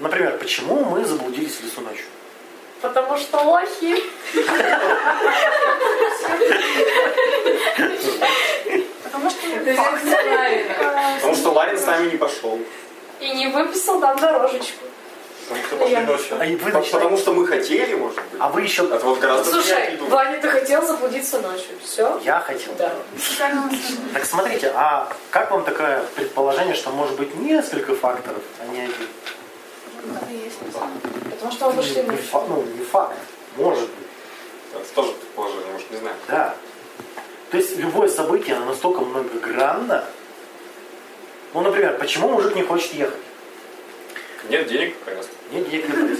Например, почему мы заблудились в лесу ночью? Потому что лохи. Потому что Ларин с нами не пошел. И не выписал нам дорожечку. Потому что пошли ночью. А вы Потому что мы хотели, может быть. А вы еще... Это вот гораздо Слушай, приятнее думать. Ваня, ты хотел заблудиться ночью. Все? Я хотел. Да. Так смотрите, а как вам такое предположение, что может быть несколько факторов, а не один? Потому что мы пошли Не, ночью. фа- ну, не факт. Может быть. Это тоже предположение, может, не знаю. Да. То есть любое событие, оно настолько многогранно. Ну, например, почему мужик не хочет ехать? Нет денег раз. Нет денег на.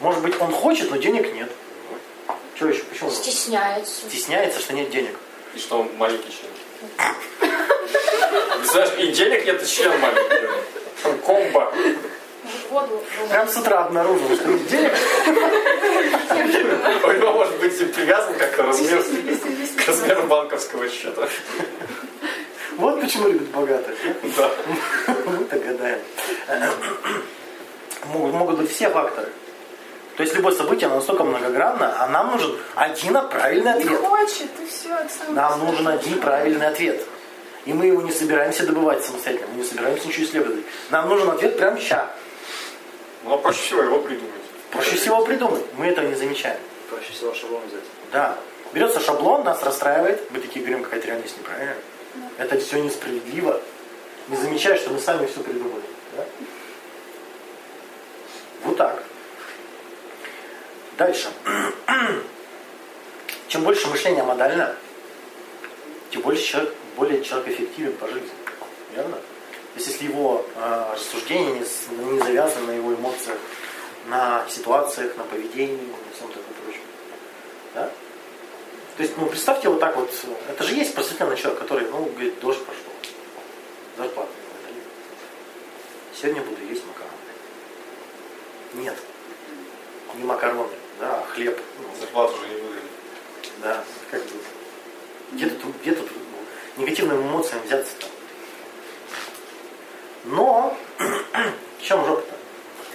Может быть, он хочет, но денег нет. Что еще? Почему? он Стесняется. Стесняется, что нет денег. И что он маленький член. Представляешь, и денег нет, и член маленький. Там комбо. Воду. Прям с утра обнаружил, что нет денег. У него может быть привязан как-то размер к размеру банковского счета. Вот почему любят богатых. да? Мы-то гадаем. Могут, могут быть все факторы. То есть любое событие оно настолько многогранно, а нам нужен один правильный не ответ. хочет, и все. Нам нужен один правильный ответ. И мы его не собираемся добывать самостоятельно, мы не собираемся ничего исследовать. Нам нужен ответ прямо сейчас. Ну, а проще всего его придумать. Проще всего придумать. Мы этого не замечаем. Проще всего шаблон взять. Да. Берется шаблон, нас расстраивает. Мы такие говорим, какая-то реальность неправильная. Это все несправедливо. Не замечая, что мы сами все придумали. Да? Вот так. Дальше. Чем больше мышление модально, тем больше человек, более человек эффективен по жизни. Верно? То есть если его э, рассуждения не, не завязаны на его эмоциях, на ситуациях, на поведении, на всем таком прочем. Да? То есть, ну, представьте вот так вот, это же есть просветленный человек, который, ну, говорит, дождь пошел, зарплата. Сегодня буду есть макароны. Нет, не макароны, да, а хлеб. Ну, Зарплату уже не выдали. да, как бы, где тут, где тут ну, негативным эмоциям взяться-то? Но, в чем жопа-то?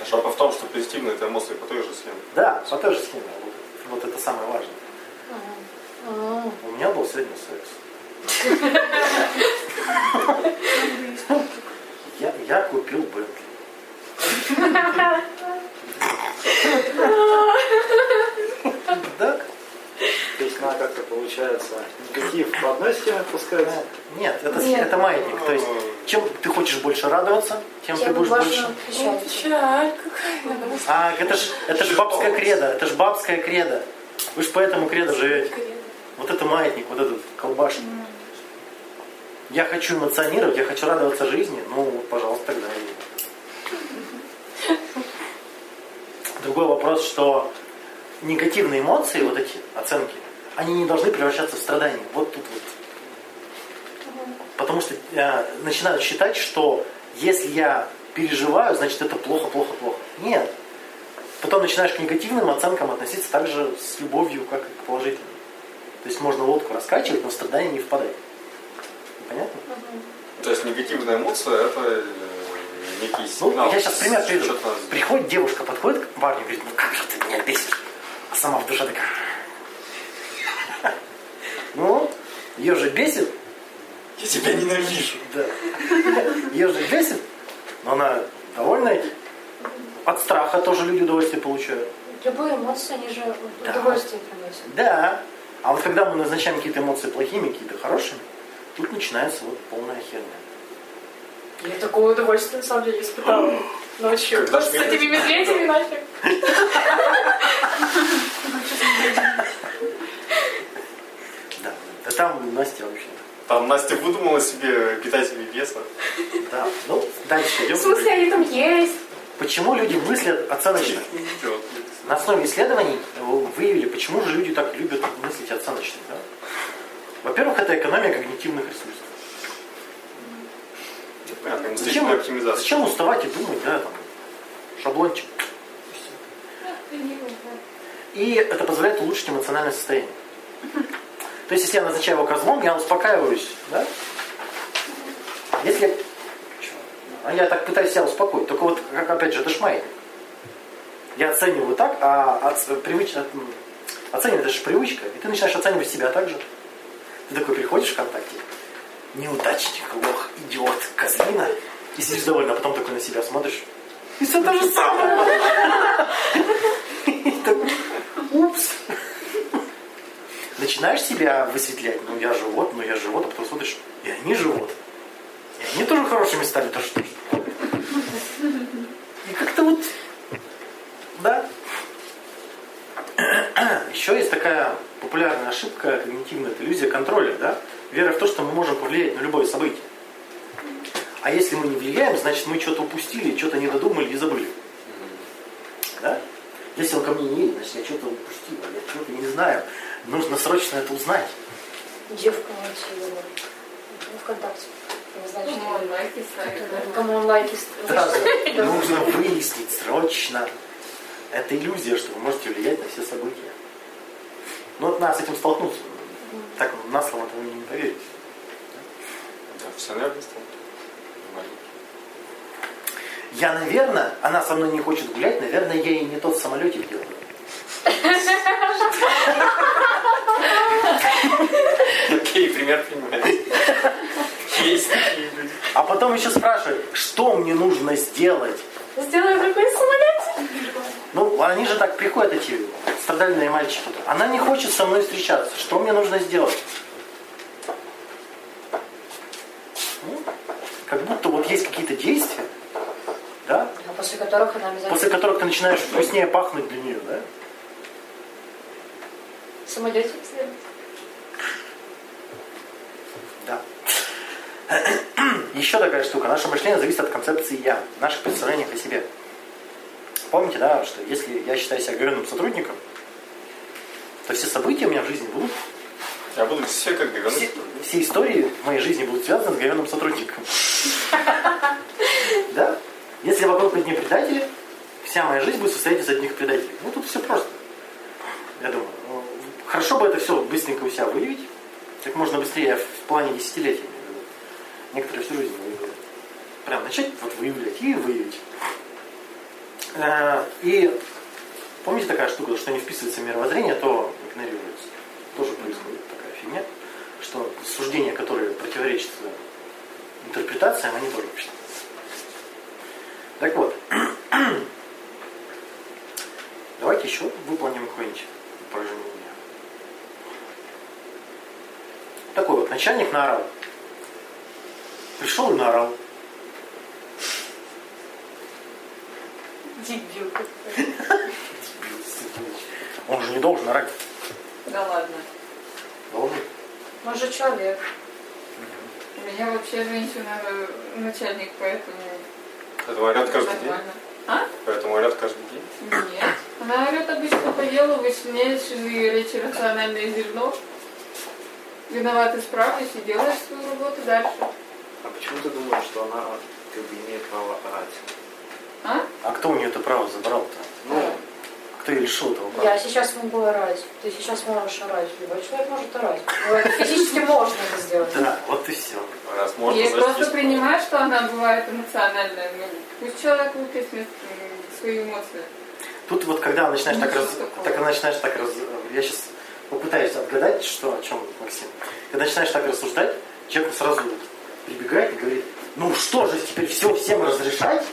Жопа в том, что позитивные это эмоции по той же схеме. Да, по той же схеме работает. Вот это самое важное. А, У меня был сегодня секс. Я, я купил Бентли. Так? То есть надо как-то получается негатив по одной схеме пускать. Нет, это, Нет. это маятник. То есть, чем ты хочешь больше радоваться, тем ты Тем будешь больше отвечать. Печаль какая. Надо А, это ж, это ж бабская кредо, это ж бабская кредо. Вы же по этому кредо живете. Вот это маятник, вот этот колбашник. Я хочу эмоционировать, я хочу радоваться жизни, ну, вот, пожалуйста, тогда и... Другой вопрос, что негативные эмоции, вот эти оценки, они не должны превращаться в страдания. Вот тут вот. Потому что э, начинают считать, что если я переживаю, значит это плохо, плохо, плохо. Нет. Потом начинаешь к негативным оценкам относиться так же с любовью, как и к положительным. То есть можно лодку раскачивать, но в страдания не впадать. Понятно? То есть негативная эмоция это э, некий Ну, сигнал. я сейчас пример приведу. Приходит девушка, подходит к парню и говорит, ну как же ты меня бесишь? А сама в душе такая. Ну, ее же бесит. Я тебя ненавижу. Да. Ее же бесит, но она довольна этим. От страха тоже люди удовольствие получают. Любые эмоции, они же Да. удовольствие приносят. Да. А вот когда мы назначаем какие-то эмоции плохими, какие-то хорошими, тут начинается вот полная херня. Я такое удовольствие на самом деле испытала ночью. Когда с этими медведями нафиг. Да. Там Настя вообще. Там Настя выдумала себе питателей веса. Да. Ну, дальше идем. В смысле, они там есть? Почему люди мыслят оценочно? На основе исследований выявили, почему же люди так любят мыслить оценочно. Да? Во-первых, это экономия когнитивных ресурсов. Понятно, Зачем, зачем уставать и думать, да, там, шаблончик. И это позволяет улучшить эмоциональное состояние. То есть, если я назначаю его козлом, я успокаиваюсь, да? Если... А я так пытаюсь себя успокоить. Только вот, как опять же, это маятник. Я оцениваю так, а привыч- от- м, оценивать это же привычка. И ты начинаешь оценивать себя так же. Ты такой приходишь в ВКонтакте, неудачник, лох, идиот, козлина, и сидишь довольно, а потом такой на себя смотришь. И все то же самое. И такой, Упс. Начинаешь себя высветлять, ну я живот, ну я живот, а потом смотришь, и они живот. И они тоже хорошими стали, то что. И как-то вот, да. Еще есть такая популярная ошибка, когнитивная это иллюзия контроля, да? Вера в то, что мы можем повлиять на любое событие. А если мы не влияем, значит мы что-то упустили, что-то не додумали и забыли. Да? Если он ко мне не едет, значит я что-то упустил, я что-то не знаю. Нужно срочно это узнать. Девка его. Ну, ВКонтакте. Что Кому он лайки ставит. Кому он лайки Да, ставит. нужно выяснить срочно. Это иллюзия, что вы можете влиять на все события. Ну вот надо с этим столкнуться. Так на слово этого не поверите. Да, все, наверное. Маленький. Я, наверное, она со мной не хочет гулять, наверное, я ей не тот в самолете делаю. Пример понимаете. Есть такие люди. А потом еще спрашивает, что мне нужно сделать? Сделай другой самолет. Ну, они же так приходят, эти страдальные мальчики. Она не хочет со мной встречаться. Что мне нужно сделать? Ну, как будто вот есть какие-то действия, да, А после которых она обязательно... после которых ты начинаешь вкуснее пахнуть для нее, да? Самолетик сделать. Да. Еще такая штука. Наше мышление зависит от концепции «я», наших представлений о себе. Помните, да, что если я считаю себя говенным сотрудником, то все события у меня в жизни будут, Я буду все как все, все истории в моей жизни будут связаны с говенным сотрудником. Да? Если вокруг одни предатели, вся моя жизнь будет состоять из одних предателей. Ну, тут все просто. Я думаю, ну, хорошо бы это все быстренько у себя выявить, как можно быстрее в плане десятилетий. Некоторые всю жизнь выявляют. Прям начать вот выявлять и выявить. Э, И помните такая штука, что не вписывается в мировоззрение, то игнорируется. Тоже происходит такая фигня, что суждения, которые противоречат интерпретациям, они тоже вообще. Так вот, давайте еще выполним какое-нибудь упражнение. Такой вот начальник наорал. Пришел и наорал. Дебил. Он же не должен орать. Да ладно. Должен. Может, человек. У меня вообще женщина начальник, поэтому Поэтому орет каждый день. А? Поэтому орет каждый день. Нет. Она орет обычно по делу, ее речи рациональное зерно. Виноват, исправлюсь и делаешь свою работу дальше. А почему ты думаешь, что она как бы имеет право орать? А? А кто у нее это право забрал-то? Ну, Кто ее лишил этого права? Я сейчас могу орать. Ты сейчас можешь орать. Любой человек может орать. Ну, физически можно это сделать. Да, вот и все. Раз можно, Я значит, просто есть принимаю, что она бывает эмоциональная. Ну, пусть человек выплеснет м, свои эмоции. Тут вот когда начинаешь так раз, Ничего такого. так начинаешь так раз, я сейчас попытаюсь отгадать, что о чем Максим. Когда начинаешь так рассуждать, человек сразу прибегает и говорит, ну что же теперь все всем разрешать?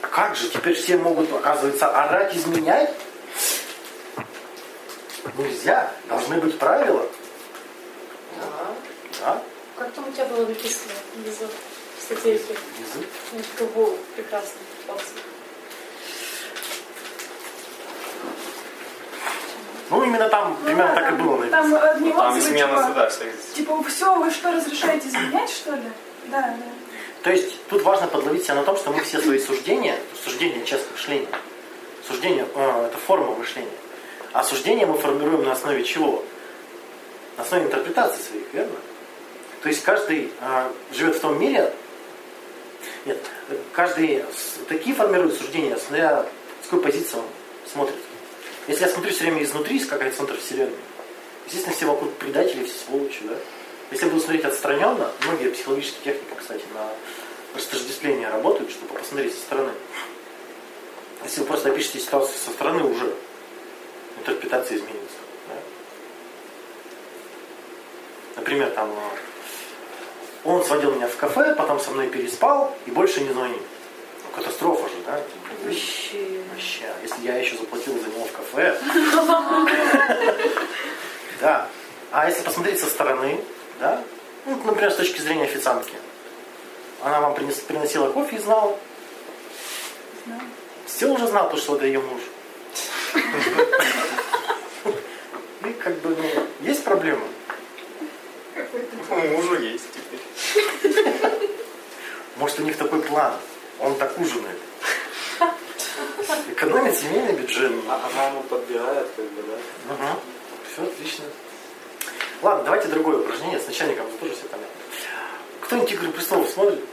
Как же теперь все могут, оказывается, орать, изменять? Нельзя, должны быть правила. Да. Да? Как там у тебя было написано внизу в статейке? Внизу. Ну, попался. Ну, именно там примерно так и было Там написано. одни Ну, Там отзывы, измена типа. Типа, все, вы что, разрешаете изменять, что ли? Да, да. То есть тут важно подловить себя на том, что мы все свои суждения, суждения часть мышления, суждение э, это форма мышления, а суждения мы формируем на основе чего? На основе интерпретации своих, верно? То есть каждый э, живет в том мире, нет, каждый такие формирует суждения, смотря с какой позиции он смотрит. Если я смотрю все время изнутри, как какой центр вселенной, естественно, все вокруг предатели, все сволочи, да? Если буду смотреть отстраненно, многие психологические техники, кстати, на растождествление работают, чтобы посмотреть со стороны. Если вы просто опишете ситуацию со стороны, уже интерпретация изменится. да. Например, там э, он сводил меня в кафе, потом со мной переспал и больше не звонит. Ну, катастрофа же, да? Вообще. Вообще, а если я еще заплатил Да. А если посмотреть со стороны, да, ну, например, с точки зрения официантки, она вам принес- приносила кофе и знала. Все уже знал, то, что это ее муж. И как бы, ну, есть проблема. У мужа есть теперь. Может, у них такой план. Он так ужинает. Экономит семейный бюджет. А она ему подбирает, как бы, да? Все отлично. Ладно, давайте другое упражнение. С начальником тоже все понятно. Кто-нибудь «Игры престолов» смотрит?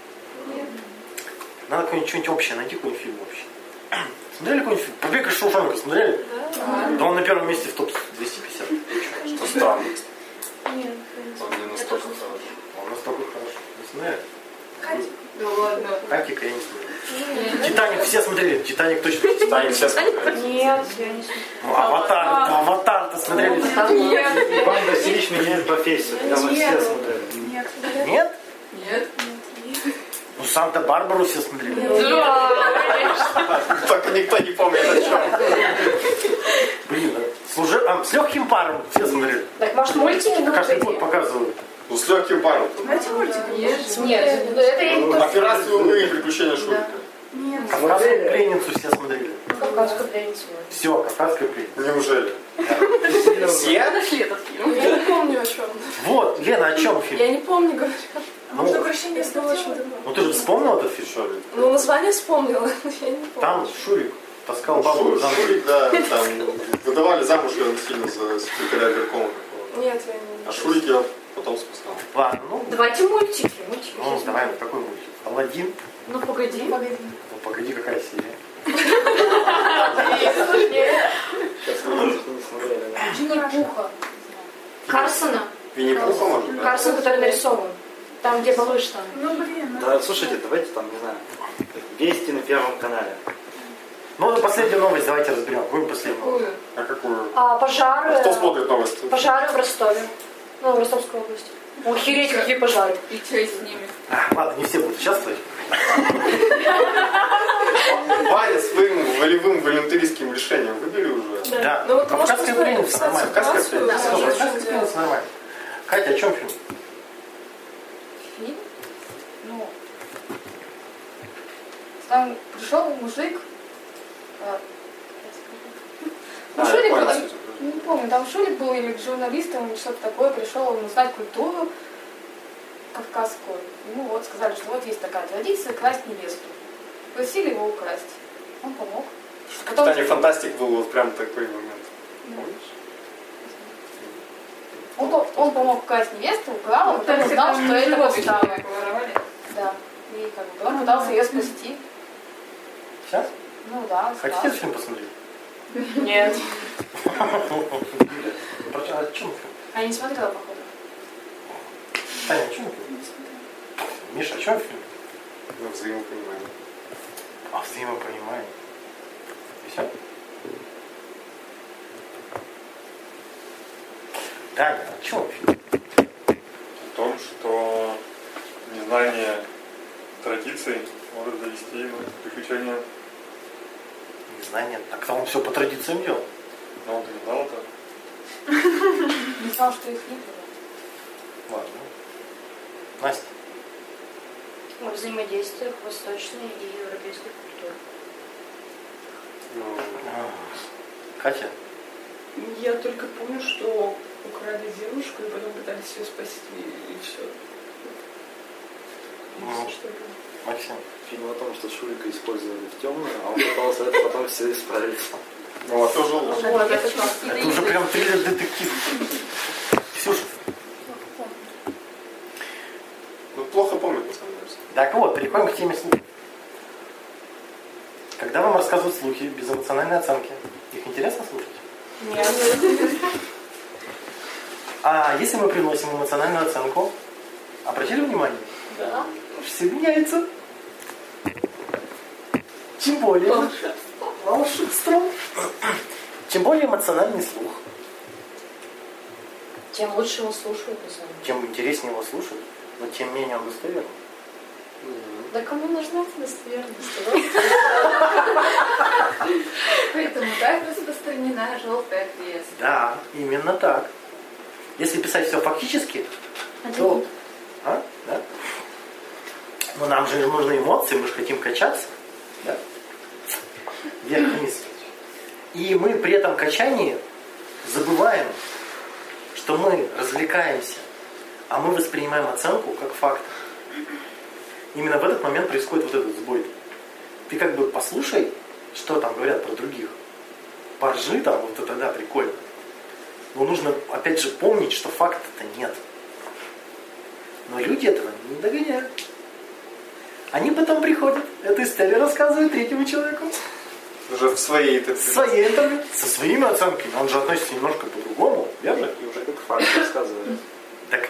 Надо какое-нибудь что-нибудь общее найти, какой-нибудь фильм общий. Смотрели какой-нибудь фильм? «Побег из Шоушенка» смотрели? Да он на первом месте в топ-250. Что странно. Нет, Он не настолько хорош. Он настолько хороший. Не смотрели? Да ладно. Хатика я не смотрел. «Титаник» все смотрели? «Титаник» точно. Титаник все смотрели. Нет, я не смотрю. Ну, «Аватар», «Аватар»-то смотрели? Нет. Иван Васильевич меняет профессию. Прямо все Нет. смотрели. Нет. Нет? Нет. Ну, «Санта-Барбару» все смотрели. Только никто не помнит о чем. Блин, служи... а, с легким паром все смотрели. Так, может, мультики Каждый год показывают. Ну, с легким паром. Знаете мультики? Есть. Нет, это я не. Операцию «Умы» и приключения Шурика. Нет. Кавказскую пленницу все смотрели. Кавказскую пленницу. Все, кавказская пленница. Неужели? Все? Нашли этот фильм. Я не помню о чем. Вот, Лена, о чем фильм? Я не помню, говорю. Может, Ну, обращение с Это очень давно. ну ты же вспомнил этот фильм? Шурик. Ну, название вспомнила, но я не помню. Там Шурик таскал бабу за ноги. Шурик, да, там выдавали замуж ее сильно за секретаря горкома. Нет, я не А Шурик я потом спускал. Ладно, ну, Давайте мультики. мультики. ну давай, ну какой мультик? Алладин? Ну, погоди. Погоди. Ну погоди, какая серия? Винни-Пуха. Карсона. Винни-Пуха, может быть? Карсон, который нарисован. Там, где малыш там. Ну, блин. ну. Да, слушайте, давайте там, не знаю, вести на Первом канале. Ну, последнюю новость давайте разберем. Какую последнюю? Какую? А какую? А пожары... Кто смотрит новости? Пожары в Ростове. Ну, в Ростовской области. Охереть, какие пожары. И что с ними? А, ладно, не все будут участвовать. Ваня своим волевым волюнтаристским решением выбери уже. Да, Ну, вот может кавказская пленница, нормально. Кавказская пленница, да, кавказская пленница нормально. Катя, о чем фильм? фильм. Ну, там пришел мужик. а, Ну, Не помню, там Шурик был или журналистом, или что-то такое, пришел он узнать культуру кавказскую. Ему вот сказали, что вот есть такая традиция красть невесту. Просили его украсть. Он помог. Потом, Капитане Фантастик был вот прям такой момент. Помнишь? он, по- он помог украсть невесту, украл, а потом узнал, что это подстава. Воровали? Да. И как бы он пытался ее спасти. Сейчас? Ну да, Хотите фильм посмотреть? Нет. А чем? А я не смотрела, походу. Таня, о чем фильм? Миша, о чем фильм? Ну, взаимопонимание. А взаимопонимание. И все? Таня, о чем фильм? о том, что незнание традиций может завести в приключения. Незнание. А кто он все по традициям делал? Но он-то не знал это. Не знал, что их не было. Ладно. Настя. О взаимодействиях восточной и европейской культуры. Ну, А, Катя. Я только помню, что украли девушку и потом пытались ее спасти, и все. Ну, Максим. Фильм о том, что Шурика использовали в темную, а он пытался это потом все исправить. Ну, а тоже лучше. Вот, это Это уже прям триллер-детектив. Ксюша. Ну, плохо самом деле. Так вот, переходим к теме слухов. Когда вам рассказывают слухи без эмоциональной оценки, их интересно слушать? Нет. А если мы приносим эмоциональную оценку, обратили внимание? Да. Все меняется. Тем более... Волшебство. Чем более эмоциональный слух, Тем лучше его слушают, на самом деле. тем интереснее его слушать, но тем менее он достоверен. Да кому нужна эта достоверность? Поэтому так распространена желтая пресса. Да, именно так. Если писать все фактически, то... А? Да? Но нам же нужны эмоции, мы же хотим качаться. Да? Вверх-вниз. И мы при этом качании забываем, что мы развлекаемся, а мы воспринимаем оценку как факт. Именно в этот момент происходит вот этот сбой. Ты как бы послушай, что там говорят про других. Поржи там, вот это да, прикольно. Но нужно, опять же, помнить, что факта-то нет. Но люди этого не догоняют. Они потом приходят, эту историю рассказывают третьему человеку. Уже в своей это Своей интервью, со своими оценками. Он же относится немножко по-другому, верно? И уже как факт рассказывает. Так,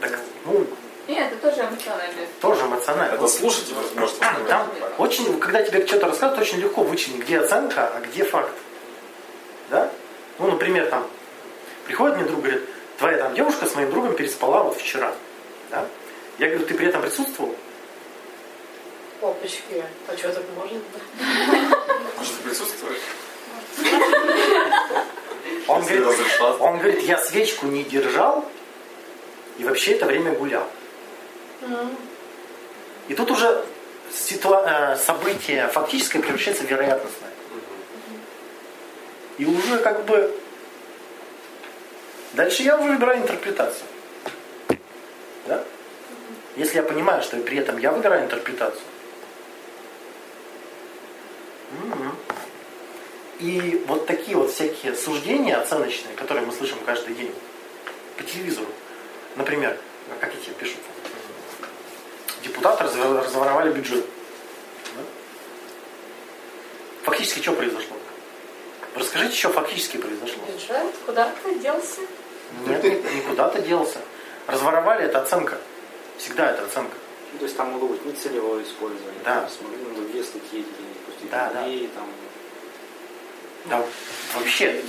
так, ну, Нет, это тоже эмоциональная тоже эмоционально. Это слушатель может воспринимать. Там очень, когда тебе что-то рассказывают, очень легко вычленить, где оценка, а где факт. Да? Ну, например, там, приходит мне друг, говорит, твоя там девушка с моим другом переспала вот вчера. Да? Я говорю, ты при этом присутствовал? Опачки. А что так может? Может присутствовать? Он говорит, он говорит, я свечку не держал и вообще это время гулял. И тут уже ситуа- э, событие фактическое превращается в вероятностное. И уже как бы... Дальше я уже выбираю интерпретацию. Да? Если я понимаю, что при этом я выбираю интерпретацию. И вот такие вот всякие суждения оценочные, которые мы слышим каждый день по телевизору. Например, как эти пишут, депутаты разво- разворовали бюджет. Да? Фактически что произошло? Расскажите, что фактически произошло. Бюджет куда-то делся. Нет, ни- никуда-то делся. Разворовали это оценка. Всегда это оценка. Ну, то есть там могло быть нецелевое использование. Да. Там смогли на другие статьи денег пустить. Да, да. Там Да, вообще.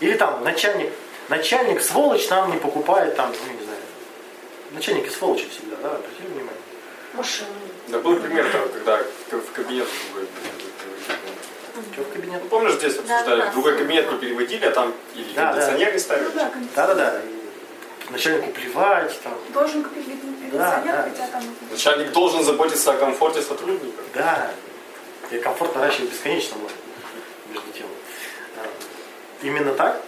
Или там начальник, начальник сволочь нам не покупает там, ну не знаю. Начальники сволочи всегда, да, обратили внимание. Машину. Да был пример, там, когда в кабинет другой Что в кабинет? Ну, помнишь, здесь обсуждали, да. в другой кабинет не переводили, а там или Да, да. кондиционер не Ну ставили. да. Да-да-да. Начальнику плевать, там, Должен купить кондиционер, Да, да. хотя там... Начальник должен заботиться о комфорте сотрудников. Да. И комфорт наращивать бесконечно можно, Именно так.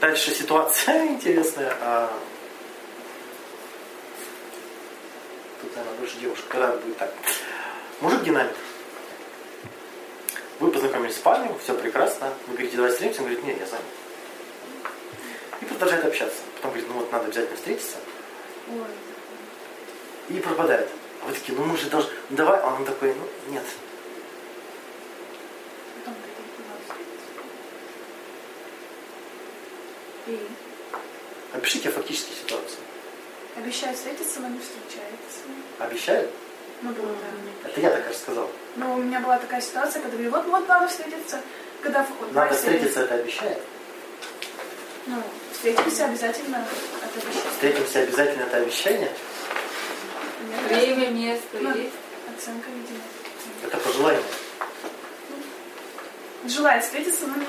Дальше ситуация интересная. А, Тут, наверное, больше девушек. Когда будет так? Мужик динамит. Вы познакомились с парнем, все прекрасно. Вы говорите, давай встретимся. Он говорит, нет, я занят. И продолжает общаться. Потом говорит, ну вот надо обязательно встретиться. Ой. И пропадает. А вы такие, ну мы же должны, ну давай. А он такой, ну нет. Потом говорит, «Ну, ладно, встретиться. И Опишите фактические ситуации. обещает встретиться, но не встречается. Обещают? Ну, было, да. Это я так рассказал. Но у меня была такая ситуация, когда говорю, вот, вот надо встретиться. Когда вот, Надо встретиться, это обещает. Ну, встретимся обязательно, это обещаю. Встретимся обязательно, это обещание. Нет, Время, место Ну, есть. Оценка, видимо. Это пожелание. Желает встретиться, но не.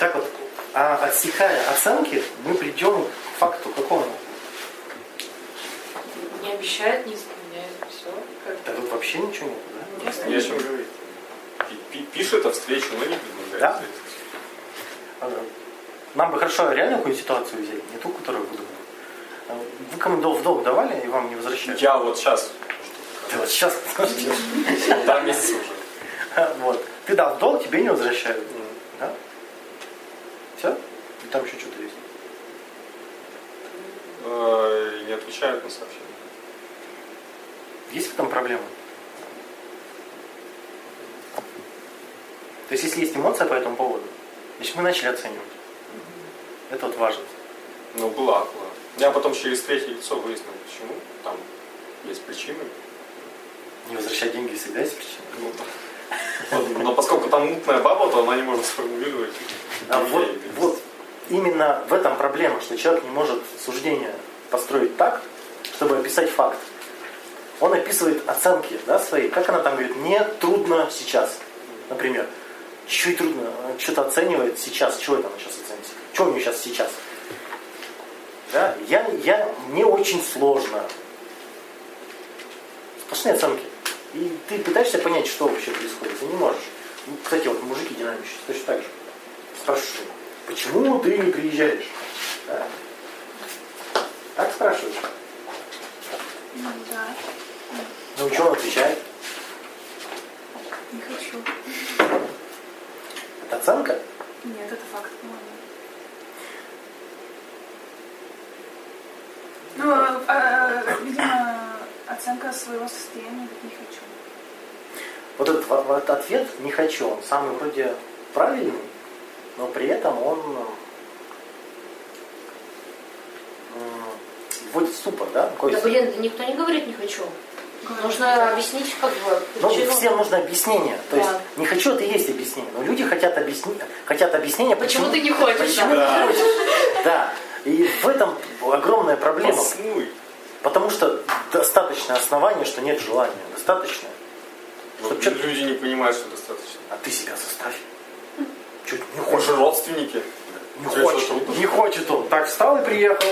Так вот, а отсекая оценки, мы придем к факту какому? Не обещает, не исполняет. Все. Как Да тут вообще ничего нет, да? Не о чем говорить. Пи- пи- Пишет о встрече, но не предлагает. Да? Ага. Нам бы хорошо реально какую-нибудь ситуацию взять, не ту, которую вы думали. А Вы кому долг в долг давали и вам не возвращают? Я вот сейчас, Ты вот сейчас скажете. полтора месяца уже. Вот. Ты дал в долг, тебе не возвращают. Да? Там еще что-то есть? Э, не отвечают на сообщения. Есть в этом проблема? То есть, если есть эмоция по этому поводу, Значит, мы начали оценивать. Это вот важно. Ну, была, была. Я потом через третье лицо выяснил, почему. Там есть причины. Не возвращать деньги всегда есть причина. Ну, вот, но поскольку там мутная баба, то она не может сформулировать. А вот, вот именно в этом проблема, что человек не может суждение построить так, чтобы описать факт. Он описывает оценки да, свои. Как она там говорит, мне трудно сейчас. Например, чуть трудно, что-то оценивает сейчас. Чего это она сейчас оценивает? Что у нее сейчас сейчас? Да? Я, я, мне очень сложно. Сплошные оценки. И ты пытаешься понять, что вообще происходит, ты не можешь. Кстати, вот мужики динамичные, точно так же. Спрашиваешь, почему ты не приезжаешь? Да? Так спрашиваешь. Ну, да. Ну, что он отвечает? Не хочу. Это оценка? Нет, это факт. Ну, э, видимо, оценка своего состояния не хочу. Вот этот ответ «не хочу», он самый вроде правильный, но при этом он вводит в ступор, да? Какой- Да блин, да никто не говорит не хочу. Нужно объяснить как бы Ну, всем нужно объяснение. То Да. есть не хочу, это и есть объяснение. Но люди хотят, объясни... хотят объяснения, Почему почему, ты не хочешь? почему да? не хочешь. Да. И в этом огромная проблема. Послуй. Потому что достаточное основание, что нет желания. Достаточно. Вот люди не понимают, что достаточно. А ты себя заставь. Чуть не же родственники. Не Тебе хочет, не хочет он. Так встал и приехал.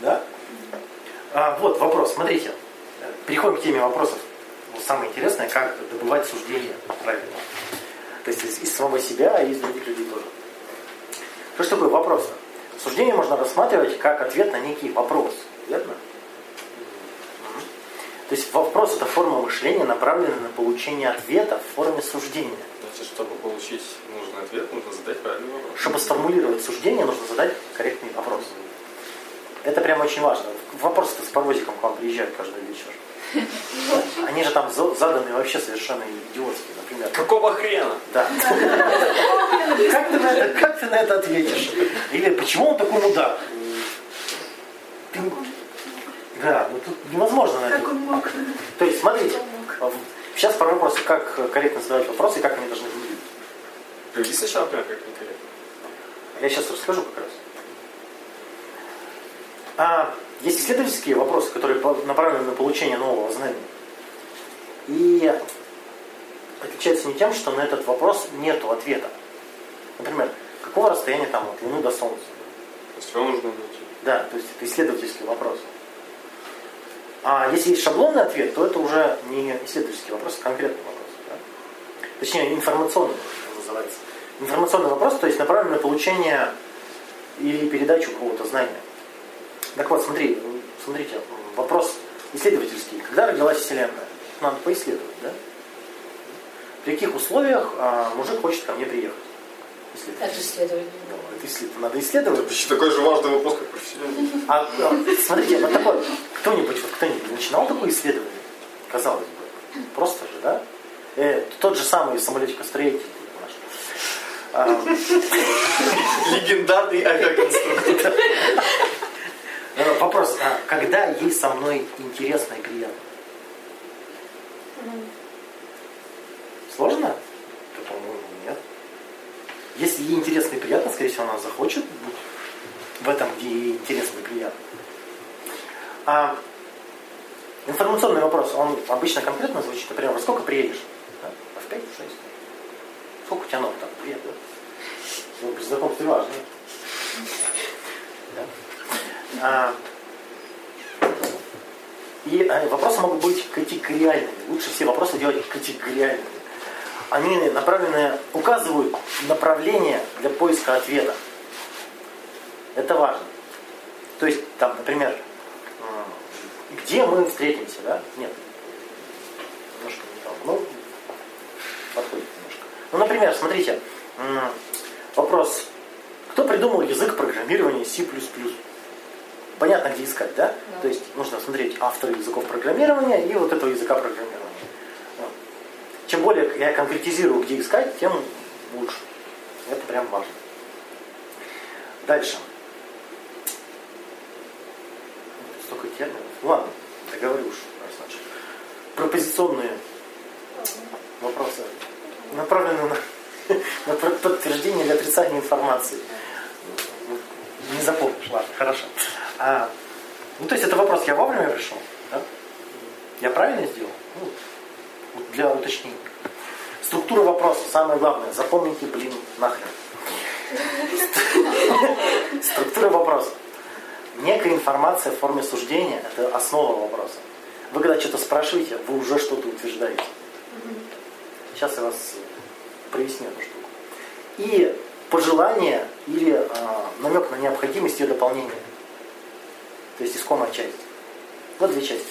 Да? А, вот вопрос, смотрите. Переходим к теме вопросов. Вот Самое интересное, как добывать суждение правильно. То есть из, из самого себя и из других людей тоже. Что ж такое вопрос? Суждение можно рассматривать как ответ на некий вопрос. Верно? То есть вопрос это форма мышления, направленная на получение ответа в форме суждения. Значит, чтобы получить нужный ответ, нужно задать правильный вопрос. Чтобы сформулировать суждение, нужно задать корректный вопрос. Это прям очень важно. Вопросы-то с паровозиком к вам приезжают каждый вечер. Они же там за- заданы вообще совершенно идиотские, например. Какого хрена? Да. Как ты, на это, как ты на это ответишь? Или почему он такой мудак? Ты- Да, ну тут невозможно на Как это. он мог? То есть, смотрите, сейчас про вопросы, как корректно задавать вопросы и как они должны выглядеть. Приведи сначала, например, как некорректно. Я сейчас расскажу как раз. А, есть исследовательские вопросы, которые направлены на получение нового знания. И отличаются не тем, что на этот вопрос нет ответа. Например, какого расстояния там от Луны до Солнца? То есть его нужно найти. Да, то есть это исследовательский вопрос. А если есть шаблонный ответ, то это уже не исследовательский вопрос, а конкретный вопрос. да? Точнее, информационный он называется. Информационный вопрос, то есть направлен на получение или передачу какого-то знания. Так вот, смотри, смотрите, вопрос исследовательский. Когда родилась Вселенная? Надо поисследовать, да? При каких условиях а, мужик хочет ко мне приехать? Исследовать. Это исследование. Ну, это исслед- Надо исследовать. Это почти такой же важный вопрос, как профессиональный. А, а, смотрите, вот такой, кто-нибудь, вот кто-нибудь начинал такое исследование? Казалось бы. Просто же, да? Э, тот же самый самолетикостроитель наш. А, Легендарный авиаконструктор. э, вопрос, а когда ей со мной интересно и приятно? Сложно? Если ей интересно и приятно, скорее всего, она захочет в этом, где ей интересно и приятно. А информационный вопрос, он обычно конкретно звучит, например, во сколько приедешь? Да? А в 5, в 6? Сколько у тебя ног там? Привет, да? Ну, при знакомстве важно. Да? А, и э, вопросы могут быть категориальными. Лучше все вопросы делать категориальными. Они направлены, указывают направление для поиска ответа. Это важно. То есть, там, например, где мы встретимся, да? Нет. Немножко не то. Ну, подходит немножко. Ну, например, смотрите, вопрос. Кто придумал язык программирования C++? Понятно, где искать, да? Да. То есть нужно смотреть авторы языков программирования и вот этого языка программирования. Чем более я конкретизирую, где искать, тем лучше. Это прям важно. Дальше. Столько терминов. Ладно, договорю уж. Пропозиционные вопросы направлены на, на подтверждение или отрицание информации. Не запомнишь, ладно, хорошо. А, ну, то есть это вопрос, я вовремя пришел? Да? Я правильно сделал? Ну, для уточнения. Структура вопроса, самое главное, запомните, блин, нахрен. Структура вопроса. Некая информация в форме суждения – это основа вопроса. Вы когда что-то спрашиваете, вы уже что-то утверждаете. Сейчас я вас проясню эту штуку. И пожелание или а, намек на необходимость ее дополнения. То есть искомая часть. Вот две части.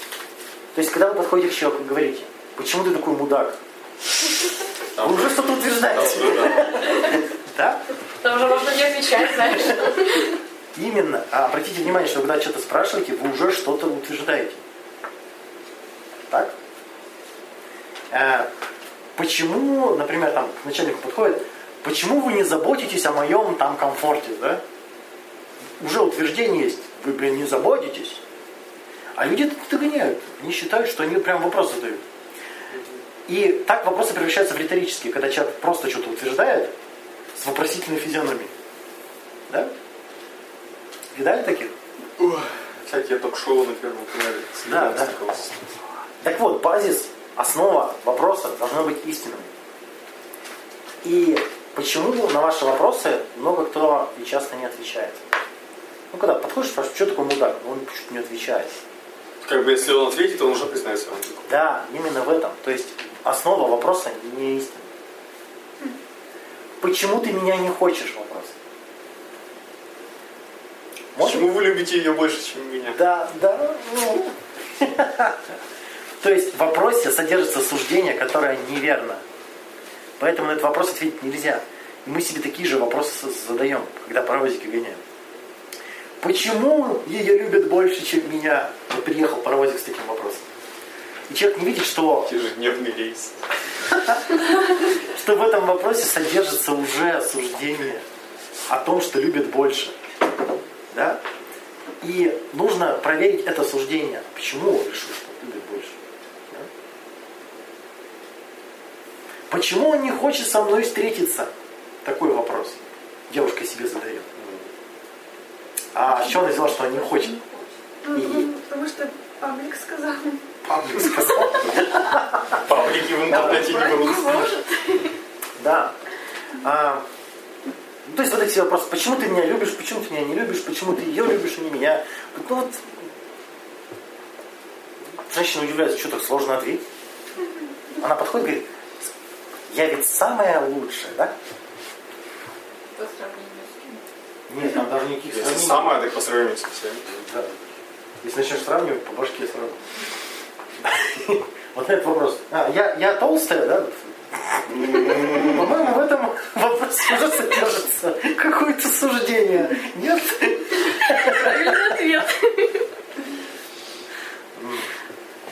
То есть, когда вы подходите к человеку и говорите, почему ты такой мудак? Вы уже что-то утверждаете. Да? Там уже можно не отвечать, знаешь. Именно. А обратите внимание, что когда что-то спрашиваете, вы уже что-то утверждаете. Так? А, почему, например, там к начальнику подходит, почему вы не заботитесь о моем там комфорте, да? Уже утверждение есть. Вы, блин, не заботитесь. А люди это догоняют. Они считают, что они прям вопрос задают. И так вопросы превращаются в риторические, когда человек просто что-то утверждает с вопросительной физиономией. Да? Видали таких? Всякие ток-шоу на Первом канале. Да, да. Так вот, базис, основа вопроса должна быть истинной. И почему на ваши вопросы много кто и часто не отвечает? Ну, когда подходишь, спрашиваешь, что такое мудак? Он почему-то не отвечает. Как бы если он ответит, он уже признается. Да, именно в этом. То есть основа вопроса не истина. Почему ты меня не хочешь вопрос? Можно? Почему вы любите ее больше, чем меня? Да, да. ну. То есть в вопросе содержится суждение, которое неверно. Поэтому на этот вопрос ответить нельзя. И мы себе такие же вопросы задаем, когда паровозики гоняем. Почему ее любят больше, чем меня? Вот приехал паровозик с таким вопросом. И человек не видит, что, Ежедневный рейс. что в этом вопросе содержится уже суждение о том, что любят больше. Да? И нужно проверить это суждение. Почему он решил, что любит больше? Да? Почему он не хочет со мной встретиться? Такой вопрос. Девушка себе задает. А с чего она взяла, что он не хочет? Ну, Потому что паблик сказал. Паблик сказал. Паблики в интернете не врут. Да. А, ну, то есть вот эти вопросы, почему ты меня любишь, почему ты меня не любишь, почему ты ее любишь, а не меня. Ну вот, женщина удивляется, что так сложно ответить. Она подходит и говорит, я ведь самая лучшая, да? По сравнению с кем? Нет, там даже никаких сравнений. самое, так по сравнению со всеми. Да. Если начнешь сравнивать, по башке сразу. Вот этот вопрос. А, я, я толстая, да? По-моему, в этом вопросе уже содержится какое-то суждение. Нет? Правильный ответ.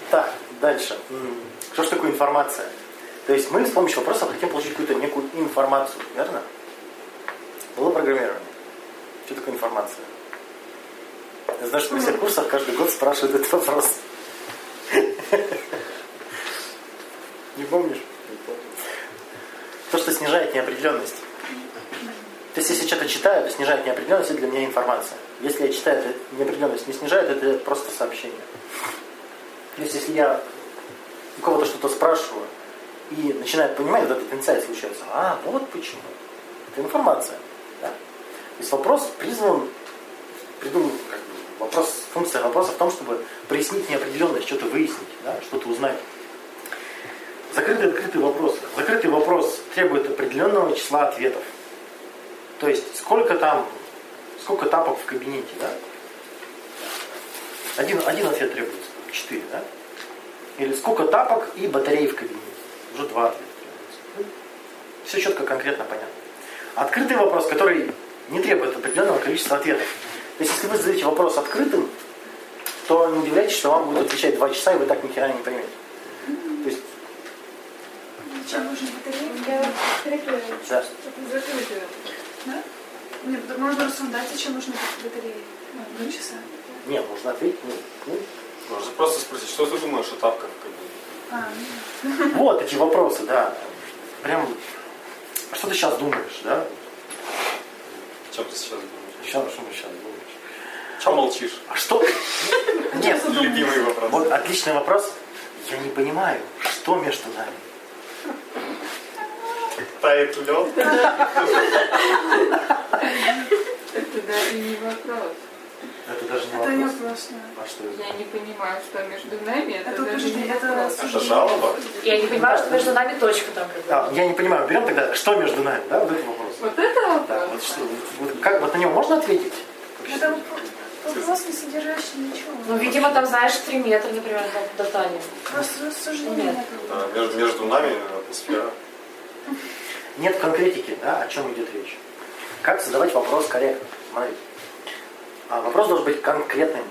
Так, дальше. Что же такое информация? То есть мы с помощью вопросов хотим получить какую-то некую информацию, верно? Было программирование. Что такое информация? Я знаю, что на всех курсах каждый год спрашивают этот вопрос. Не помнишь? То, что снижает неопределенность. То есть, если что-то читаю, то снижает неопределенность, это для меня информация. Если я читаю, это неопределенность не снижает, это просто сообщение. То есть, если я у кого-то что-то спрашиваю и начинаю понимать, вот этот инсайт случается, а, вот почему. Это информация. Да? То есть вопрос призван, придуман, как бы, вопрос, функция вопроса в том, чтобы прояснить неопределенность, что-то выяснить, да, что-то узнать. Закрытый открытый вопрос. Закрытый вопрос требует определенного числа ответов. То есть сколько там, сколько тапок в кабинете, да? Один, один ответ требуется, четыре, да? Или сколько тапок и батарей в кабинете. Уже два ответа требуется. Все четко, конкретно, понятно. Открытый вопрос, который не требует определенного количества ответов. То есть, если вы задаете вопрос открытым, то не удивляйтесь, что вам будут отвечать два часа, и вы так ни хера не поймете. То есть. Да. Да? Мне можно рассуждать, зачем нужны батареи? Ну, Два часа. Не, можно ответить. Ну, Можно просто спросить, что ты думаешь о тапках? А, Вот эти вопросы, да. Прям, а что ты сейчас думаешь, да? О чем ты сейчас думаешь? Сейчас, что ты сейчас думаешь? Чем молчишь? А что? Нет, Любимый вопрос. вот отличный вопрос. Я не понимаю, что между нами. Тает лед. Это даже не вопрос. Это даже не это не вопрос. вопрос. да. А что это? Я не понимаю, что между нами. Это, Это даже не это вопрос. Это жалоба? Я не понимаю, что между нами точка там как бы. А, я не понимаю, берем тогда, что между нами, да, вот этот вопрос. Вот это Да, вопрос. вот что, вот как, вот на него можно ответить? Это вопрос, не содержащий ничего. Ну, видимо, там, знаешь, три метра, например, до, до Тани. Просто нет. Да, между, между нами атмосфера. Нет конкретики, да, о чем идет речь. Как задавать вопрос корректно? Смотрите. А, вопрос должен быть конкретным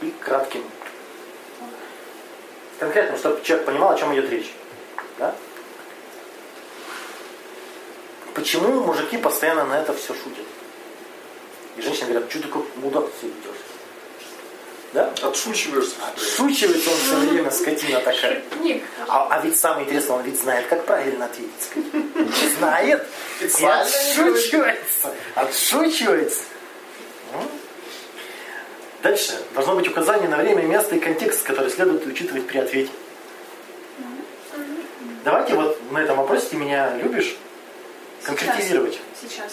и кратким. Конкретным, чтобы человек понимал, о чем идет речь. Да? Почему мужики постоянно на это все шутят? И женщины говорят, что ты как мудак все ведешь? Да? Отшучиваешься. Отшучивается он все время, скотина такая. Ник, А, а ведь самое интересное, он ведь знает, как правильно ответить. Знает и отшучивается. Отшучивается. Ну. Дальше. Должно быть указание на время, место и контекст, который следует учитывать при ответе. Давайте вот на этом вопросе ты меня любишь конкретизировать. Сейчас. Сейчас.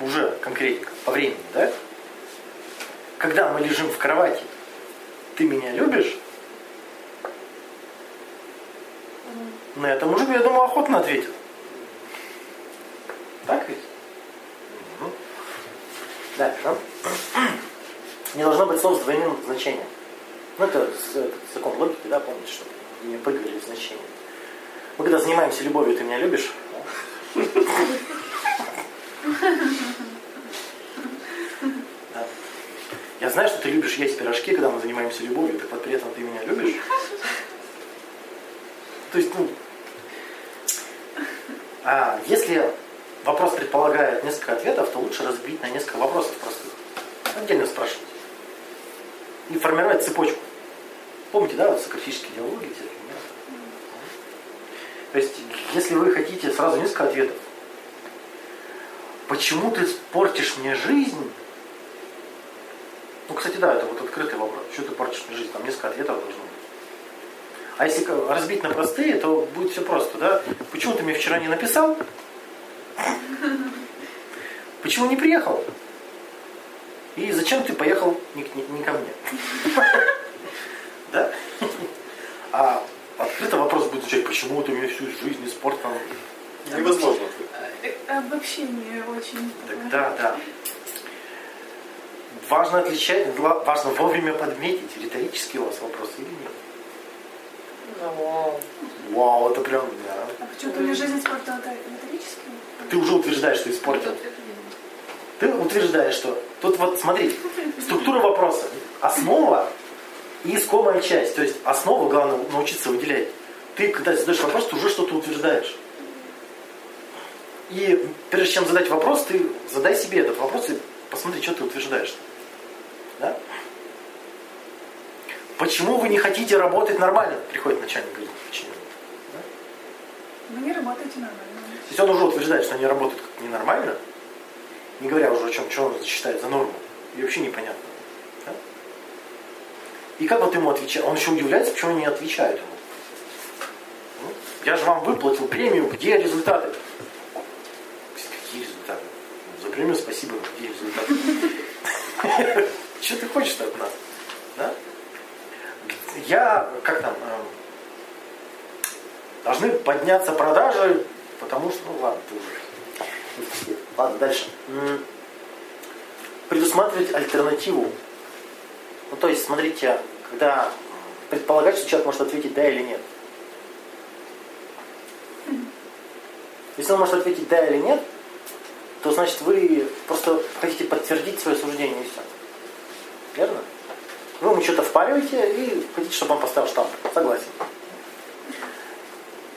Уже конкретненько, по времени, да? Когда мы лежим в кровати, ты меня любишь? На это мужик, я думаю, охотно ответит. Так ведь? Мгм. Дальше. Не должно быть слов с двойным значением. Ну, это закон логики, да, помните, что не прыгали значения. Мы когда занимаемся любовью, ты меня любишь? Я знаю, что ты любишь есть пирожки, когда мы занимаемся любовью, так вот при этом ты меня любишь? То есть, ну, а, если вопрос предполагает несколько ответов, то лучше разбить на несколько вопросов простых. Отдельно спрашивать. И формировать цепочку. Помните, да, вот сократические диалоги? То есть, если вы хотите сразу несколько ответов, почему ты портишь мне жизнь? Ну, кстати, да, это вот открытый вопрос. Что ты портишь мне жизнь? Там несколько ответов должно быть. А если разбить на простые, то будет все просто, да? Почему ты мне вчера не написал? Почему не приехал? И зачем ты поехал не, не- не ко мне? Да? А открыто звучать, почему ты мне всю жизнь испортил? Невозможно. Э, Обобщение очень. Так, да, да. Важно отличать, ва- важно вовремя подметить, риторический у вас вопрос или нет. Ну, Вау, это прям, да. А почему-то мне жизнь испортила это металлически? Ты уже утверждаешь, что испортил. Ты утверждаешь, что... Тут вот смотри, структура вопроса. Основа и искомая часть. То есть основу главное научиться выделять. Ты, когда задаешь вопрос, ты уже что-то утверждаешь. И прежде чем задать вопрос, ты задай себе этот вопрос и посмотри, что ты утверждаешь. Да? Почему вы не хотите работать нормально? Приходит начальник, говорит, почему? Вы не работаете нормально. То есть он уже утверждает, что они работают как ненормально, не говоря уже о чем, что он считает за норму. И вообще непонятно. Да? И как вот ему отвечать? Он еще удивляется, почему они не отвечают ему. Я же вам выплатил премию, где результаты? Какие результаты? За премию спасибо, где результаты? Что ты хочешь от нас? Да? Я, как там, эм, должны подняться продажи, потому что, ну ладно, ты уже. Ладно, дальше. Предусматривать альтернативу. Ну, то есть, смотрите, когда предполагать, что человек может ответить да или нет. Если он может ответить да или нет, то значит вы просто хотите подтвердить свое суждение и все. Верно? Вы ему что-то впариваете и хотите, чтобы он поставил штамп. Согласен.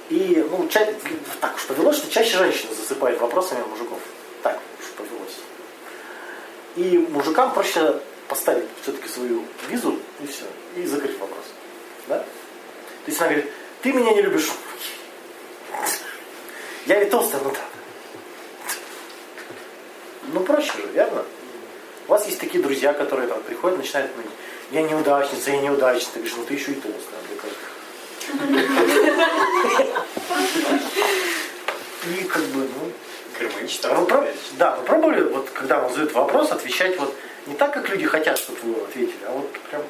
И, ну, ча- так уж повелось, что чаще женщины засыпают вопросами мужиков. Так уж повелось. И мужикам проще поставить все-таки свою визу и все. И закрыть вопрос. Да? То есть она говорит, ты меня не любишь. Я ведь толстая, ну так. Ну проще же, верно? У вас есть такие друзья, которые там приходят, начинают говорить, я неудачница, я неудачница. Ты говоришь, ну ты еще и толстая. И как бы, ну, Германич а вы Да, вы пробовали, вот когда вам задают вопрос, отвечать вот не так, как люди хотят, чтобы вы ответили, а вот прям м,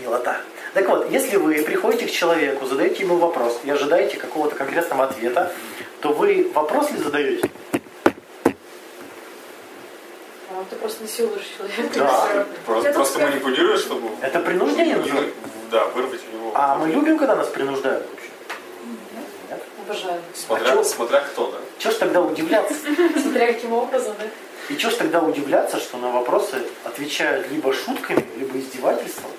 милота. Так вот, если вы приходите к человеку, задаете ему вопрос и ожидаете какого-то конкретного ответа, то вы вопрос ли задаете? А ты просто насилуешь человека. Да. Просто, просто манипулируешь, чтобы Это принуждение ну, да, вырвать у него. А мы любим, когда нас принуждают вообще? Нет. Обожаю. Смотря, А чё? смотря кто, да? Чего ж тогда удивляться? Смотря каким образом, да? И чего ж тогда удивляться, что на вопросы отвечают либо шутками, либо издевательством,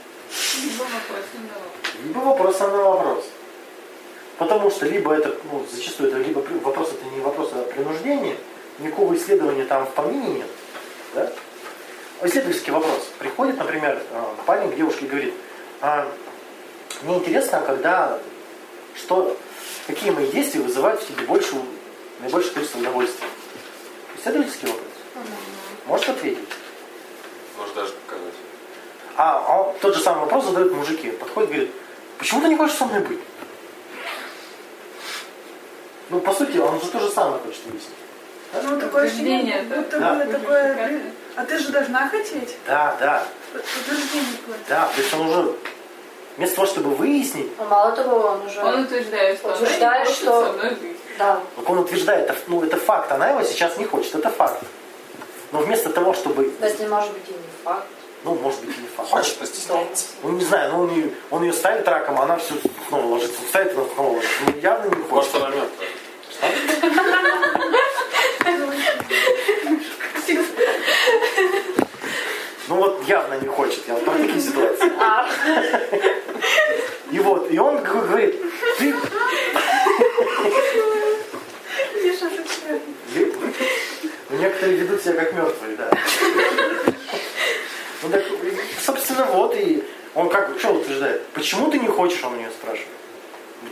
Либо вопросом на вопрос. либо вопросом на вопрос. Потому что либо это, ну, зачастую это либо вопрос это не вопрос, а принуждение, никакого исследования там в помине нет. Да? Исследовательский вопрос. Приходит, например, э, парень к девушке и говорит, «А, мне интересно, когда, что, какие мои действия вызывают в тебе большую, наибольшее количество удовольствия. Исследовательский вопрос. Можешь ответить? Может даже показать. А, а он тот же самый вопрос задают мужики. Подходит и говорит, почему ты не хочешь со мной быть? Ну, по сути, он же то же самое хочет выяснить. Ну, такое ощущение, да. будто Да. бы такое... А ты же должна хотеть. Да, да, Подтверждение какое-то. да. То есть он уже вместо того, чтобы выяснить, Но мало того, он уже... Он утверждает, что Утверждает, она что- со мной быть. Да. так он утверждает, это, ну, это факт, она его сейчас не хочет, это факт. Но вместо того, чтобы, То есть не может быть и не факт. Ну, может быть, не факт. Хочет, но стесняется. Ну, не знаю, ну, он ее, он ее ставит раком, а она все снова ложится. Он ставит, она снова ложится. Ну, явно не хочет. Может, она мертвая. Ну вот явно не хочет, я про такие ситуации. И вот, и он говорит, ты... Ну, некоторые ведут себя как мертвые, да. Ну так, собственно, вот, и он как, что утверждает? Почему ты не хочешь, он у нее спрашивает.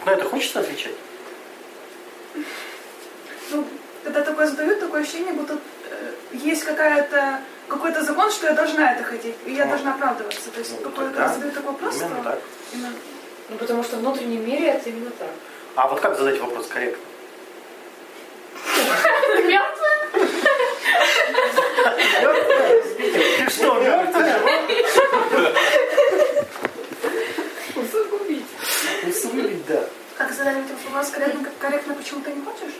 На это хочется отвечать? Ну, когда такое задают, такое ощущение, будто э, есть какая-то какой-то закон, что я должна это хотеть, и я Ну. должна оправдываться. То есть, Ну, тогда когда задают такой вопрос, Именно то так. именно- ну потому что в внутреннем мире это именно так. А вот как задать вопрос корректно? Ты что, мертвая? Усугубить. Усугубить, да. Как задали этот вопрос корректно, корректно, почему ты не хочешь?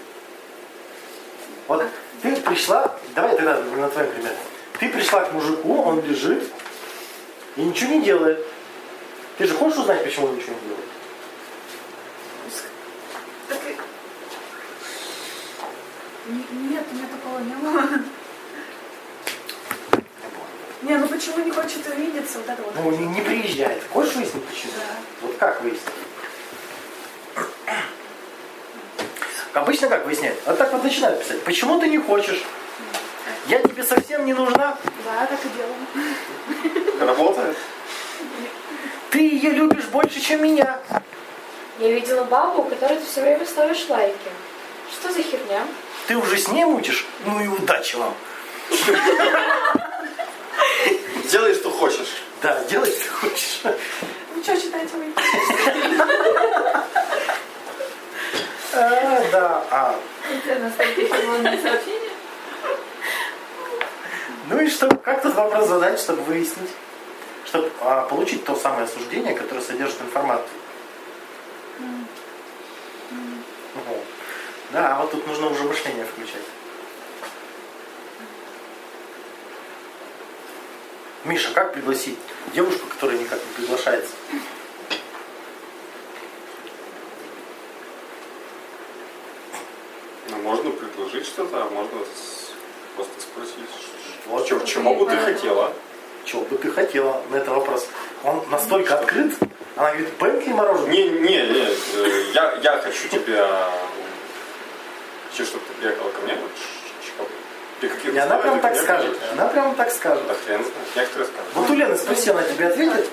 Вот ты пришла, давай тогда на твоем примере. Ты пришла к мужику, он лежит и ничего не делает. Ты же хочешь узнать, почему он ничего не делает? Так Нет, у меня такого не было. Не, ну почему не хочет увидеться? Вот это вот. Ну, не, не приезжает. Хочешь выяснить почему? Да. Вот как выяснить? Обычно как выясняют? Вот так вот начинают писать. Почему ты не хочешь? Я тебе совсем не нужна. Да, так и делаем. Работает? Ты ее любишь больше, чем меня. Я видела бабу, у которой ты все время ставишь лайки. Что за херня? Ты уже с ней мутишь? Ну и удачи вам. Делай, что хочешь. Да, делай, что хочешь. Ну что читаете вы? А, да, а. Это на шаблонные сообщения. Ну и что? Как тут вопрос задать, чтобы выяснить? Чтобы а, получить то самое осуждение, которое содержит информацию. Вот. Да, а вот тут нужно уже мышление включать. Миша, как пригласить девушку, которая никак не приглашается? Ну, можно предложить что-то, а можно просто спросить, Вот чего, чего бы ты хотела. Чего бы ты хотела на этот вопрос? Он настолько открыт, она говорит, Бентли мороженое. Не, не, не, э, я, я хочу тебя... Хочу, чтобы ты приехала ко мне. Каких И она прям так скажет. Она прям так скажет. Да хрен знает. Некоторые скажут. Вот у Лены спроси, она тебе ответит?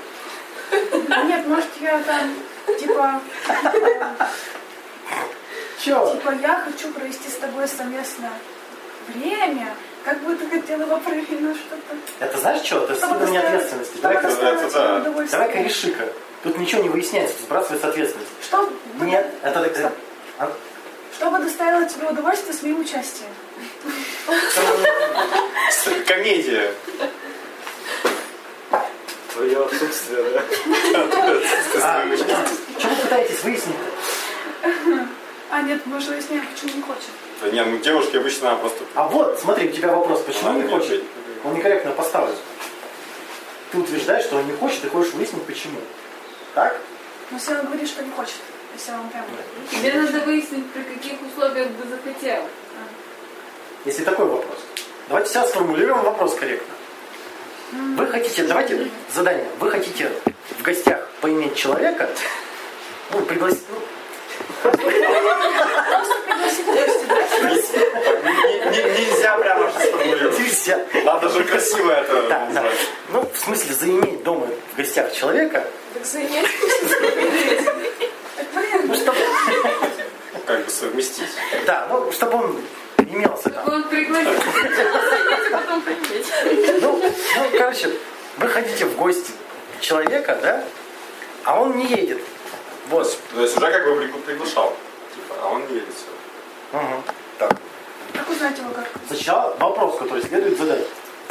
А нет, может я там, типа, Че? типа, я хочу провести с тобой совместно время, как бы ты хотела его провести, ну что-то. Это знаешь что? Это Чтобы сильно доставить- ответственности. чтобы Давай-ка да. удовольствие. давай-ка реши-ка. Тут ничего не выясняется, тут сбрасывается ответственность. Что Нет, это... а- Что бы доставило тебе удовольствие с моим участием? Комедия. Твое отсутствие, да? а, Что вы пытаетесь выяснить? А, нет, мы же выясняем, почему не хочет. Да не, ну девушки обычно она просто... А вот, смотри, у тебя вопрос, почему Она не хочет? Он некорректно поставлен. Ты утверждаешь, что он не хочет, и хочешь выяснить, почему. Так? Но если он говорит, что не хочет, если он прям... Тебе надо выяснить, при каких условиях бы захотел. Если такой вопрос. Давайте сейчас сформулируем вопрос корректно. Вы хотите, давайте задание. Вы хотите в гостях поиметь человека, ну, пригласить, ну, Пригласить не- Нельзя прямо же сформулировать. нельзя. Надо же красиво это Да, да. Ну, в смысле, заиметь дома в гостях человека, Так заиметь. ну, чтобы, Как бы совместить. да, ну, чтобы он имелся там. Он пригласил. Потом поиметь. Ну, ну, короче, вы хотите в гости человека, да, а он не едет. Вот. То есть уже как бы пригла- приглашал. Типа, а он не едет все. Угу. Так. Как узнать его как? Сначала вопрос, который следует задать.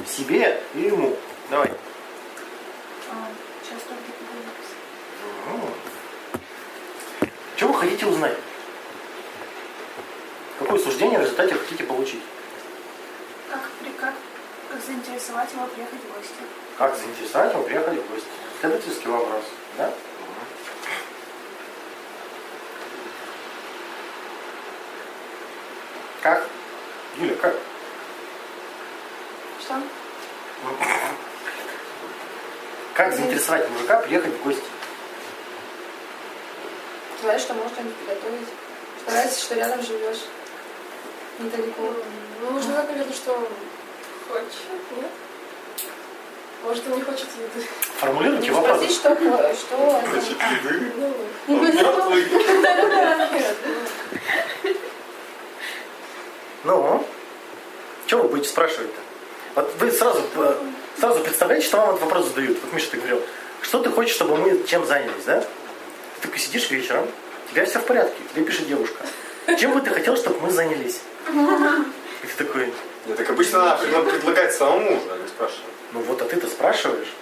Себе и ему. Давай. А, сейчас только. Что вы хотите узнать? Какое суждение в результате хотите получить? Как, при, как, как заинтересовать его приехать в гости? Как заинтересовать его приехали в гости? Следовательский вопрос. Да? Как? Юля, как? Что? Как заинтересовать мужика приехать в гости? Знаешь, что можно не приготовить. Старайся, что рядом живешь. Недалеко. Ну, нужно знать, наверное, что он хочет, нет? Может, он не хочет еды. Формулируйте Ну, вопрос. Спросить, что, что. Значит, еды. Ну, Он мертвый. да-да-да, нет. Ну, что вы будете спрашивать-то? Вот вы сразу, э, сразу представляете, что вам этот вопрос задают. Вот Миша, ты говорил, что ты хочешь, чтобы мы чем занялись, да? Ты такой сидишь вечером, у тебя все в порядке, тебе пишет девушка. Чем бы ты хотел, чтобы мы занялись? И ты такой, Нет, так обычно она предла- предлагает самому, а не спрашивает. ну вот, а ты-то спрашиваешь.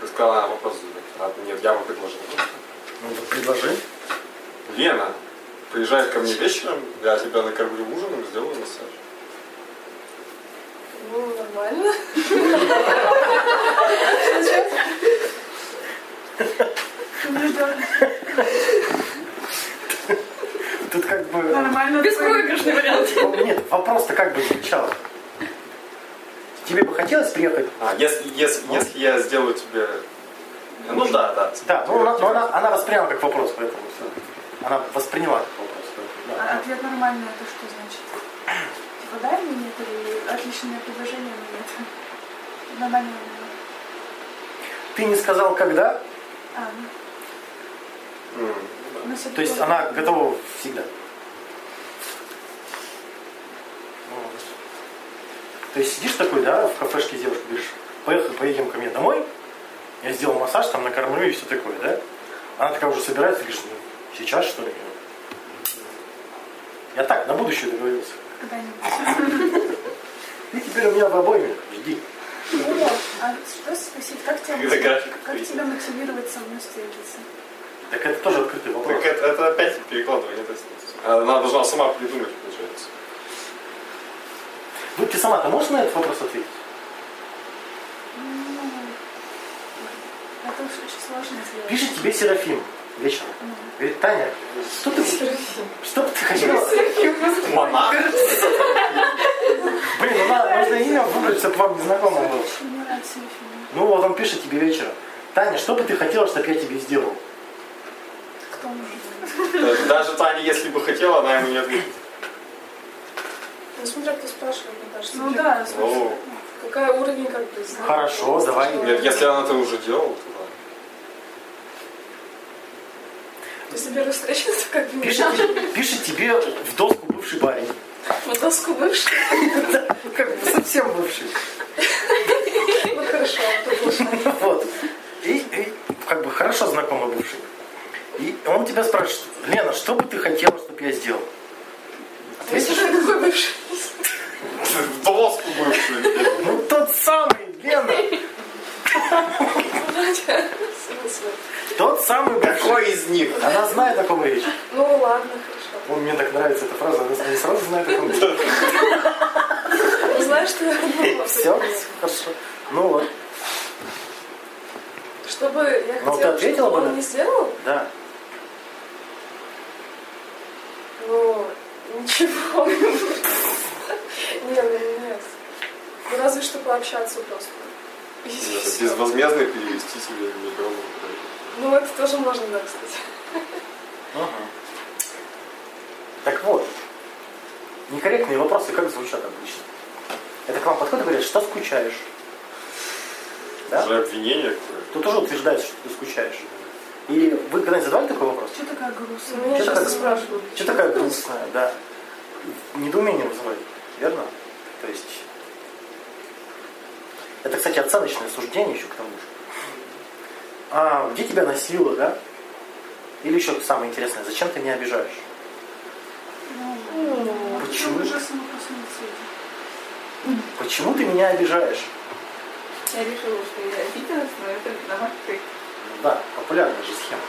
Ты сказала, она вопрос задает. А, нет, я бы предложил. Ну вот предложи. Лена, приезжай ко мне вечером, я тебя накормлю ужином, сделаю массаж. Ну, нормально. Тут как бы... Нормально. Беспроигрышный вариант. Ну, Нет, вопрос-то как бы звучал. Тебе бы хотелось приехать? А, если, если, если я сделаю тебе... Ну да, да. Да, ну, она, ну, она, она восприняла как вопрос, поэтому всё. Она восприняла как вопрос. поэтому, да. А ответ нормальный, это что значит? Типа дай мне нет или отличное предложение мне нет? Нормально. Ты не сказал, когда, А, ну, то есть она готова всегда. Вот. То есть сидишь такой, да, в кафешке с девушкой, говоришь, поехали, поедем ко мне домой, я сделал массаж, там накормлю и все такое, да? Она такая уже собирается, говоришь, ну, сейчас что ли? Я так, на будущее договорился. Когда-нибудь. Ты теперь у меня в обойме, жди. Ну вот, а что спросить, как тебя, как тебя мотивировать со мной встретиться? Так это тоже открытый вопрос. Так это, это опять перекладывание. то есть, Она должна сама придумать, получается. Ну, ты сама-то можешь на этот вопрос ответить? Ну, это уж очень сложно сделать. Пишет тебе Серафим вечером. Говорит, Таня, что ты, что бы ты хотела? Монах? Блин, ну надо, нужно имя выбрать, чтобы вам незнакомо было. Ну вот он пишет тебе вечером. Таня, что бы ты хотела, чтобы я тебе сделал? Кто может? Э, Даже Таня, если бы хотела, она ему не ответит. Ну, смотря кто спрашивает, мне кажется. Ну да, О, Какая уровень как бы знаний. Хорошо, давай. Нет, если она это уже делала, то да. Если первая встреча, то как бы Пишет, пишет тебе в доску бывший парень. на доску бывший. Как бы совсем бывший. Ну хорошо, продолжай. Вот. И, и как бы хорошо знакомый бывший. И он тебя спрашивает, Лена, что бы ты хотела, чтобы я сделал? Ответишь? Если какой бывший? Доску бывшую. Ну тот самый, Лена. Смысл? Тот самый бывший. Какой из них? Она знает, о ком речь. Ну ладно, хорошо. Он, мне так нравится эта фраза, она не сразу знает, о ком речь. Ну знаешь, что я думала? Все, хорошо. Ну вот, Чтобы я Ну, ты хотела, ответила чтобы бы он не сделал? да. Ну, ничего. Нет, ну нет. Ну разве что пообщаться просто. И всё. Безвозмездно перевести себе миллион рублей. Ну это тоже можно, да, кстати. Мгм. Так вот, некорректные вопросы как звучат обычно? Это к вам подходит и говорят, что скучаешь? Да? Уже обвинение какое-то. Тут тоже утверждается, что ты скучаешь. И вы когда-нибудь задавали такой вопрос? Что такая грустная? Меня Что такое? спрашивают. Что такая грустная, да? Недоумение вызывает, верно? То есть... Это, кстати, оценочное суждение еще к тому же. А, где тебя носило, да? Или еще самое интересное, зачем ты меня обижаешь? Почему? Не ответил. Почему ты меня обижаешь? Я решила, что я обиделась, но это виноват ты. Да, популярная же схема.